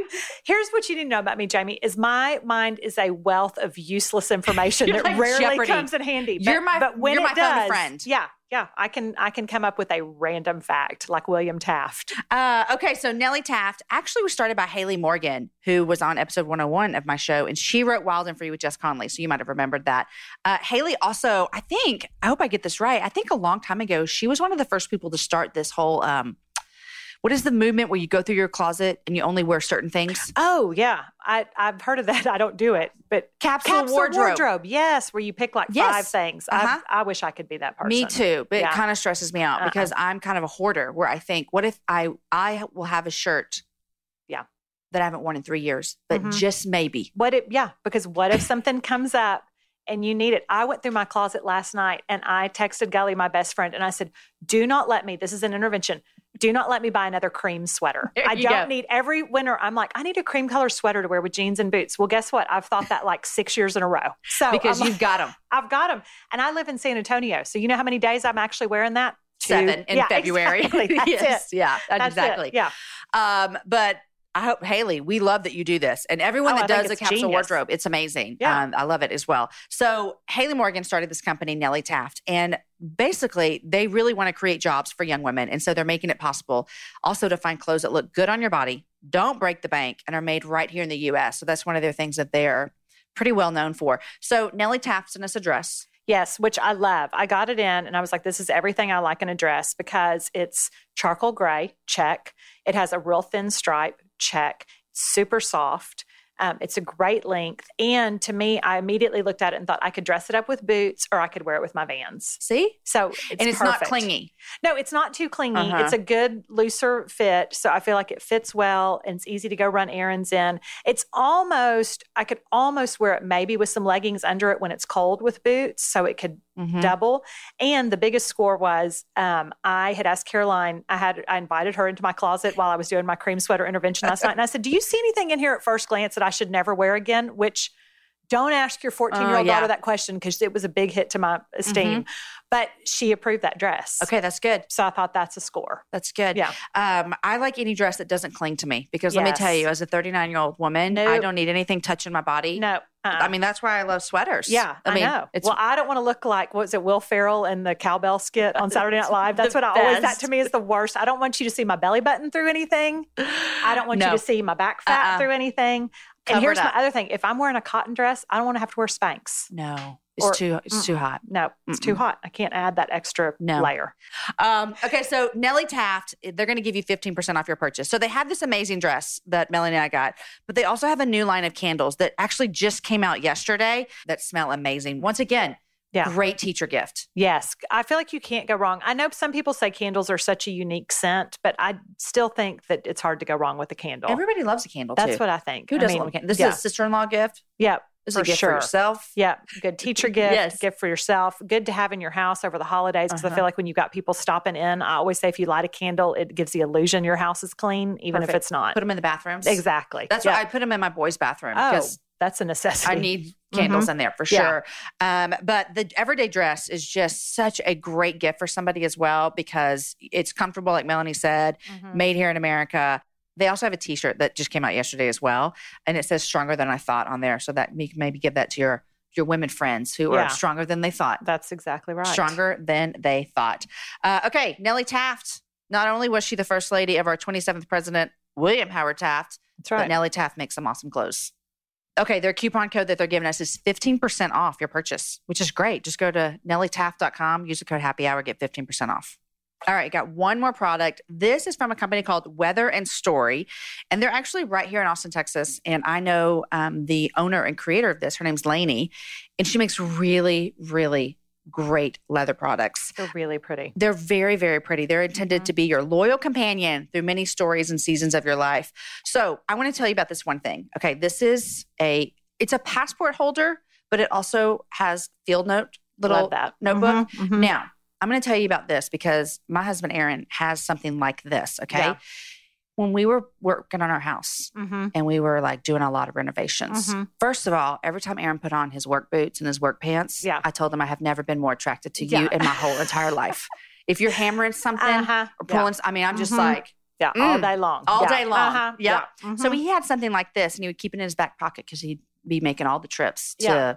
Here's what you need to know about me, Jamie, is my mind is a wealth of useless information that like rarely Jeopardy. comes in handy. You're my- but when you're it my does, friend. Yeah. Yeah. I can I can come up with a random fact like William Taft. Uh, okay, so Nellie Taft actually was started by Hayley Morgan, who was on episode 101 of my show, and she wrote Wild and Free with Jess Connolly. So you might have remembered that. Uh, Hayley also, I think, I hope I get this right. I think a long time ago, she was one of the first people to start this whole. Um, what is the movement where you go through your closet and you only wear certain things? Oh yeah. I, I've heard of that. I don't do it. But Capsule, capsule wardrobe. wardrobe. Yes, where you pick like Yes. five things. Uh-huh. I, I wish I could be that person. Me too, but Yeah. it kind of stresses me out Uh-uh. because I'm kind of a hoarder. Where I think, what if I I will have a shirt, Yeah. that I haven't worn in three years, but Mhm. just maybe. What if, yeah, because what if something comes up and you need it? I went through my closet last night and I texted Gully, my best friend, and I said, do not let me, this is an intervention, do not let me buy another cream sweater. There I don't go. need every winter. I'm like, I need a cream color sweater to wear with jeans and boots. Well, guess what? I've thought that like six years in a row. So Because I'm you've got them. I've got them. And I live in San Antonio. So you know how many days I'm actually wearing that? Two. seven in Yeah, February. exactly. That's yes, it. yeah, That's exactly. It. Yeah. Um, but I hope Hayley, we love that you do this, and everyone Oh, that I does a capsule genius. wardrobe, it's amazing. Yeah. Um, I love it as well. So Hayley Morgan started this company, Nellie Taft, and basically they really want to create jobs for young women, and so they're making it possible also to find clothes that look good on your body, don't break the bank, and are made right here in the U.S. So that's one of their things that they're pretty well known for. So Nellie Taft sent us a dress. Yes, which I love. I got it in and I was like, this is everything I like in a dress because it's charcoal gray, check. It has a real thin stripe, check. Super soft. Um, it's a great length. And to me, I immediately looked at it and thought I could dress it up with boots or I could wear it with my vans. See, So it's and it's not clingy. No, it's not too clingy. Uh-huh. It's a good looser fit. So I feel like it fits well and it's easy to go run errands in. It's almost, I could almost wear it maybe with some leggings under it when it's cold with boots. So it could Mhm. double. And the biggest score was um, I had asked Caroline, I had I invited her into my closet while I was doing my cream sweater intervention last night. And I said, Do you see anything in here at first glance that I should never wear again? Which don't ask your 14 year old daughter that question because it was a big hit to my esteem. But she approved that dress. Okay, that's good. So I thought that's a score. That's good. Yeah. Um, I like any dress that doesn't cling to me because let me tell you, as a 39 year old woman, I don't need anything touching my body. No. uh-uh. I mean, that's why I love sweaters. yeah, I, mean, know. It's well, I don't want to look like what was it, Will Ferrell in the cowbell skit on Saturday Night Live. That's what I always. That to me is the worst. I don't want you to see my belly button through anything. I don't want No. you to see my back fat Uh-uh. through anything. And here's it my other thing: if I'm wearing a cotton dress, I don't want to have to wear Spanx. no, it's Or- too it's too hot. No, it's too hot. I can't add that extra No. layer. Um, okay, so Nellie Taft, they're going to give you 15% off your purchase. So they have this amazing dress that Melanie and I got, but they also have a new line of candles that actually just came out yesterday that smell amazing. Once again, Yeah. great teacher gift. Yes, I feel like you can't go wrong. I know some people say candles are such a unique scent, but I still think that it's hard to go wrong with a candle. Everybody loves a candle That's too. what I think. Who I doesn't mean, love a candle? This yeah. is a sister-in-law gift. Yep. This is a gift sure. for yourself. Yeah, good teacher gift, Yes. gift for yourself. Good to have in your house over the holidays because I Uh-huh. feel like when you've got people stopping in, I always say if you light a candle, it gives the illusion your house is clean, even if it's not. Put them in the bathrooms. exactly. That's yeah. why I put them in my boys' bathroom Oh, that's a necessity. I need candles in there for Yeah. sure. Um, but the everyday dress is just such a great gift for somebody as well because it's comfortable, like Melanie said, Mhm. made here in America. They also have a T-shirt that just came out yesterday as well, and it says "stronger than I thought" on there, so that you can maybe give that to your your women friends who Yeah. are stronger than they thought. That's exactly right. Stronger than they thought. Uh, okay, Nellie Taft. Not only was she the first lady of our 27th president, William Howard Taft, That's right. but. Nellie Taft makes some awesome clothes. Okay, their coupon code that they're giving us is 15% off your purchase, which is great. Just go to nellietaft.com, use the code happy hour, get 15% off. All right, got one more product. This is from a company called Weather and Story, and they're actually right here in Austin, Texas. And I know um, the owner and creator of this. Her name's Lainey, and she makes really, really great leather products. They're really pretty. They're very, very pretty. They're intended Mhm. to be your loyal companion through many stories and seasons of your life. So I want to tell you about this one thing. Okay, this is a it's a passport holder, but it also has field note little notebook. Mhm, mhm. Now I'm going to tell you about this because my husband Aaron has something like this. Okay, Yeah. When we were working on our house Mhm, and we were like doing a lot of renovations. mhm. First of all, every time Aaron put on his work boots and his work pants, Yeah. I told him I have never been more attracted to Yeah. you in my whole entire life. If you're hammering something Uh-huh. or Yeah. pulling, I mean, I'm just Mhm. like, Yeah, all Mm. day long. All Yeah. day long. Uh-huh. Yeah. so Mhm. he had something like this and he would keep it in his back pocket because he'd be making all the trips to Yeah.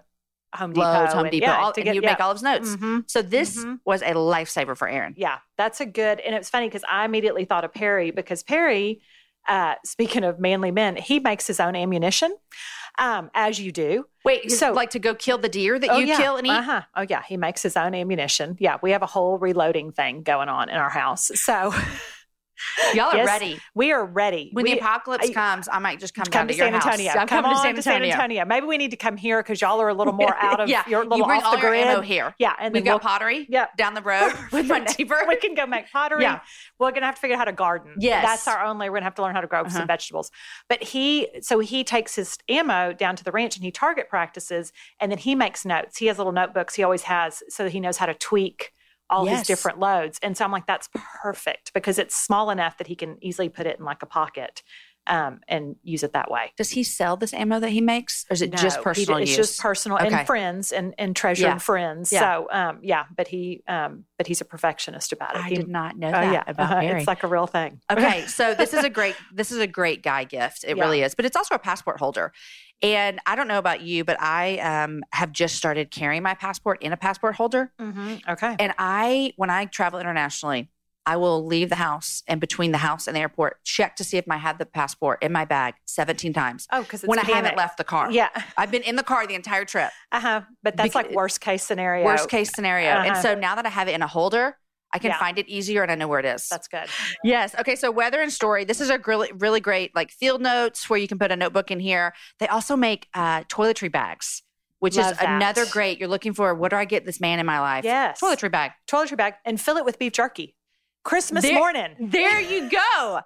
Home Depot. Lowe's, Home and- Depot, yeah, all, and get- he would yeah. make all of his notes. Mhm. So this Mhm. was a lifesaver for Aaron. Yeah, that's a good. And it's funny because I immediately thought of Perry because Perry, uh, speaking of manly men, he makes his own ammunition, um, as you do. Wait, so So- like to go kill the deer that oh, you yeah. kill and eat? Uh-huh. Oh yeah, he makes his own ammunition. Yeah, we have a whole reloading thing going on in our house. So Y'all are Yes, ready. we are ready. When we, the apocalypse I- comes, I might just come, come down to to your San house. Antonio. I'm come coming on to San Antonio. Maybe we need to come here because y'all are a little more out of. yeah, You're little you bring off all the your grid. ammo here. Yeah, and we then go we'll, pottery yeah. down the road with my neighbor. we can go make pottery. Yeah. We're gonna have to figure out how to garden. Yes. that's our only. We're gonna have to learn how to grow Uh-huh. some vegetables. But he, so he takes his ammo down to the ranch and he target practices, and then he makes notes. He has little notebooks. He always has, so that he knows how to tweak all Yes. his different loads. And so I'm like, that's perfect because it's small enough that he can easily put it in like a pocket. um, and use it that way. Does he sell this ammo that he makes, or is it just No, he personal d- it's use? just personal Okay. and friends and, and treasured Yeah. friends. Yeah. So um, yeah, but he um, but he's a perfectionist about it. I He- did not know oh, that yeah, about uh-huh, Perry. It's like a real thing. Okay, so this is a great this is a great guy gift. It Yeah. really is, but it's also a passport holder. And I don't know about you, but I um, have just started carrying my passport in a passport holder. hmm Okay. And I, when I travel internationally, I will leave the house and between the house and the airport, check to see if I had the passport in my bag 17 times Oh, because when I haven't left the car. Yeah. I've been in the car the entire trip. Uh huh. But that's Bec- like worst case scenario. Worst case scenario. And Uh-huh. so now that I have it in a holder, I can Yeah. find it easier and I know where it is. That's good. Yes. Okay. So weather and story. This is a really, really great like field notes where you can put a notebook in here. They also make uh, toiletry bags, which Love is that. another great. You're looking for what do I get this man in my life? Yes. Toiletry bag. Toiletry bag and fill it with beef jerky. Christmas There- morning. There you go.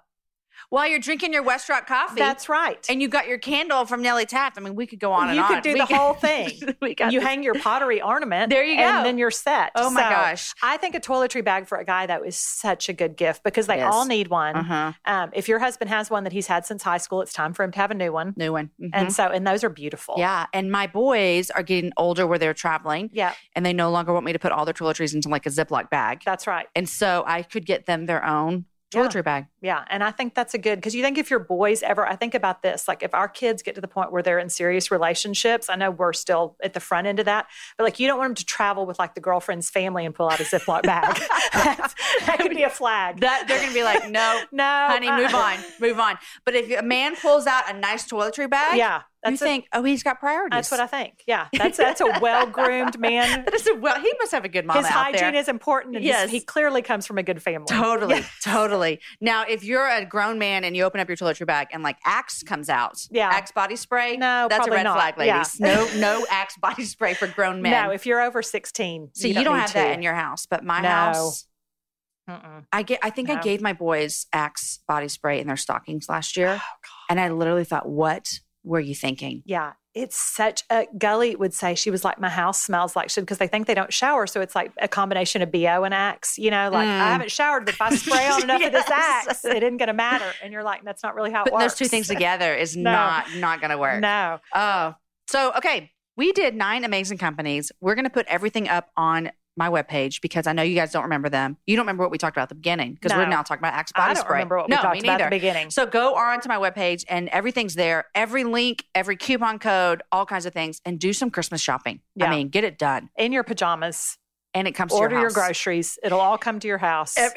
While you're drinking your Westrock coffee. That's right. and you got your candle from Nellie Taft. I mean, we could go on and on. you could do We the whole thing. we got you this- hang your pottery ornament. There you go. And then you're set. Oh my So, gosh. I think a toiletry bag for a guy that was such a good gift because they Yes. all need one. Uh-huh. Um, if your husband has one that he's had since high school, it's time for him to have a new one. New one. Mhm. And so, and those are beautiful. yeah. And my boys are getting older where they're traveling Yeah, and they no longer want me to put all their toiletries into like a Ziploc bag. that's right. And so I could get them their own Yeah. toiletry bag. Yeah. And I think that's a good because you think if your boys ever, I think about this, like if our kids get to the point where they're in serious relationships, I know we're still at the front end of that, but like you don't want them to travel with like the girlfriend's family and pull out a Ziploc bag. That could be a flag. That they're gonna be like, no, no, honey, move uh, on, move on. But if a man pulls out a nice toiletry bag, Yeah. you a- think, oh, he's got priorities. that's what I think. Yeah. That's, that's a well groomed man. That is a, well, he must have a good mom His hygiene there. is important. And Yes. he clearly comes from a good family. Totally, Yeah. totally. Now, if you're a grown man and you open up your toiletry bag and like Axe comes out, Yeah. Axe body spray, No, that's a red not. flag, Yeah. ladies. No, no Axe body spray for grown men. No, if you're over 16. so you, don't, need have that in your house, but my No. house, Mm-mm. I get. I think I gave my boys Axe body spray in their stockings last year, Oh, God. and I literally thought, what were you thinking? Yeah, it's such a Gully would say she was like my house smells like shit because they think they don't shower, so it's like a combination of bo and axe. You know, like Mm. I haven't showered, but if I spray on enough of this Yes. axe, it isn't going to matter. And you're like, that's not really how it Putting works. those two things together is No. not not going to work. No, Oh, so okay. We did nine amazing companies. We're going to put everything up on my webpage because I know you guys don't remember them. You don't remember what we talked about at the beginning because we're now talking about Axe body I don't spray. remember what no, we talked about at the beginning. So go on to my webpage and everything's there. Every link, every coupon code, all kinds of things, and do some Christmas shopping. Yeah. I mean, get it done. In your pajamas, And it comes order to your, house. Order your groceries. It'll all come to your house.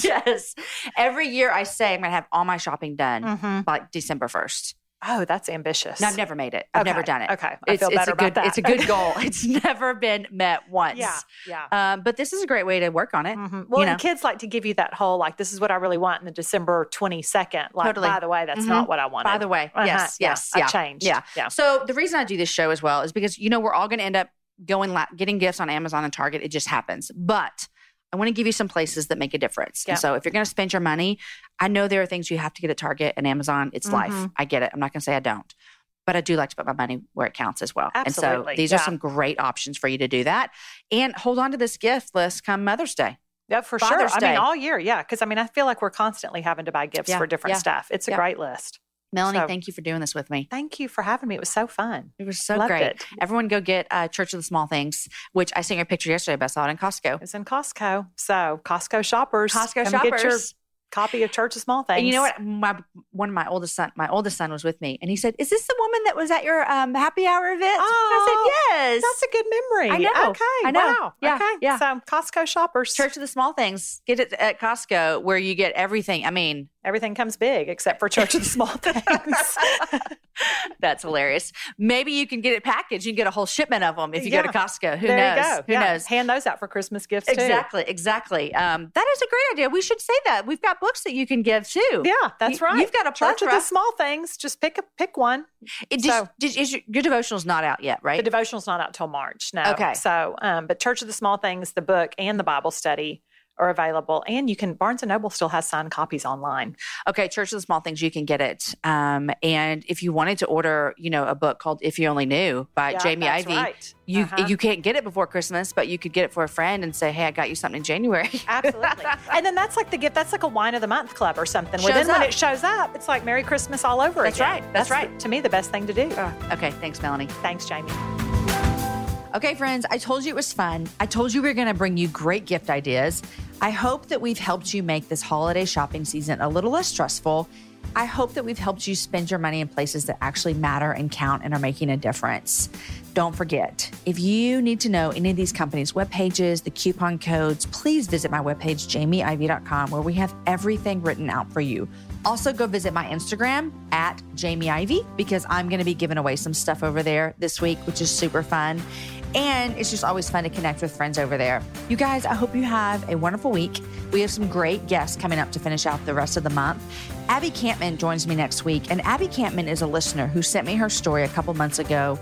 Yes. Every year I say I'm going to have all my shopping done Mhm. by December 1st. Oh, that's ambitious. No, I've never made it. I've never done it. Okay, I It's, feel it's better a about good, that. It's a good goal. It's never been met once. yeah, yeah. Um, but this is a great way to work on it. Mhm. Well, you know? and kids like to give you that whole like, this is what I really want in the December twenty second. Like, Totally. by the way, that's Mhm. not what I wanted. By the way, Uh-huh, yes, yeah, yes, I yeah, changed. yeah. yeah. So the reason I do this show as well is because you know we're all going to end up going la- getting gifts on Amazon and Target. It just happens. But I want to give you some places that make a difference. Yeah. So if you're going to spend your money, I know there are things you have to get at Target and Amazon. It's life. Mhm. I get it. I'm not going to say I don't. But I do like to put my money where it counts as well. Absolutely. And so these yeah. are some great options for you to do that. And hold on to this gift list come Mother's Day. Yeah, for Father's sure. I mean, all year, yeah. Because I mean, I feel like we're constantly having to buy gifts Yeah, for different stuff. It's a great list. Melanie, So- thank you for doing this with me. Thank you for having me. It was so fun. It was so Loved great. it. Everyone go get uh, Church of the Small Things, which I sent you a picture yesterday, but I saw it in Costco. It's in Costco. So Costco shoppers, Costco come Get your copy of Church of Small Things. And you know what? My one of my oldest son, my oldest son was with me, and he said, "Is this the woman that was at your um, happy hour event?" Oh, I said, "Yes." That's a good memory. I know. Okay. I know. Wow. Yeah, Okay. yeah. So Costco shoppers. Church of the Small Things. Get it at Costco, where you get everything. I mean, Everything comes big except for Church of the Small Things. that's hilarious. Maybe you can get it packaged. You can get a whole shipment of them if you go to Costco. Who there knows? Who Yeah. knows? Hand those out for Christmas gifts too. Exactly, exactly. Um, that is a great idea. We should say that. We've got books that you can give too. Yeah, that's You- right. you've got a Church of the Small Things. Just pick a pick one. It So- just, did- is your, your devotional's not out yet, right? The devotional's not out till March. No. Okay. So, um, but Church of the Small Things, the book and the Bible study are available. And you can, Barnes and Noble still has signed copies online. Okay, Church of the Small Things, you can get it. Um, and if you wanted to order, you know, a book called If You Only Knew by Yeah, Jamie Ivey, right. you Uh-huh. you can't get it before Christmas, but you could get it for a friend and say, "Hey, I got you something in January." Absolutely. and then that's like the gift, that's like a wine of the month club or something. Where then when it shows up, it's like Merry Christmas all over That's again. right. That's right. To me, the best thing to do. okay, thanks, Melanie. Thanks, Jamie. Okay, friends, I told you it was fun. I told you we were going to bring you great gift ideas. I hope that we've helped you make this holiday shopping season a little less stressful. I hope that we've helped you spend your money in places that actually matter and count and are making a difference. Don't forget, if you need to know any of these companies' web pages, the coupon codes, please visit my webpage, jamieivey.com, where we have everything written out for you. Also, go visit my Instagram at jamieivey because I'm going to be giving away some stuff over there this week, which is super fun. And it's just always fun to connect with friends over there. You guys, I hope you have a wonderful week. We have some great guests coming up to finish out the rest of the month. Abby Campman joins me next week. And Abby Campman is a listener who sent me her story a couple months ago.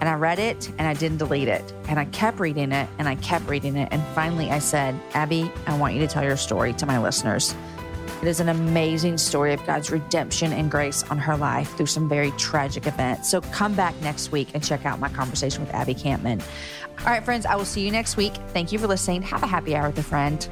And I read it and I didn't delete it. And I kept reading it and I kept reading it. And finally I said, Abby, I want you to tell your story to my listeners. It is an amazing story of God's redemption and grace on her life through some very tragic events. So come back next week and check out my conversation with Abby Campman. All right, friends, I will see you next week. Thank you for listening. Have a happy hour with a friend.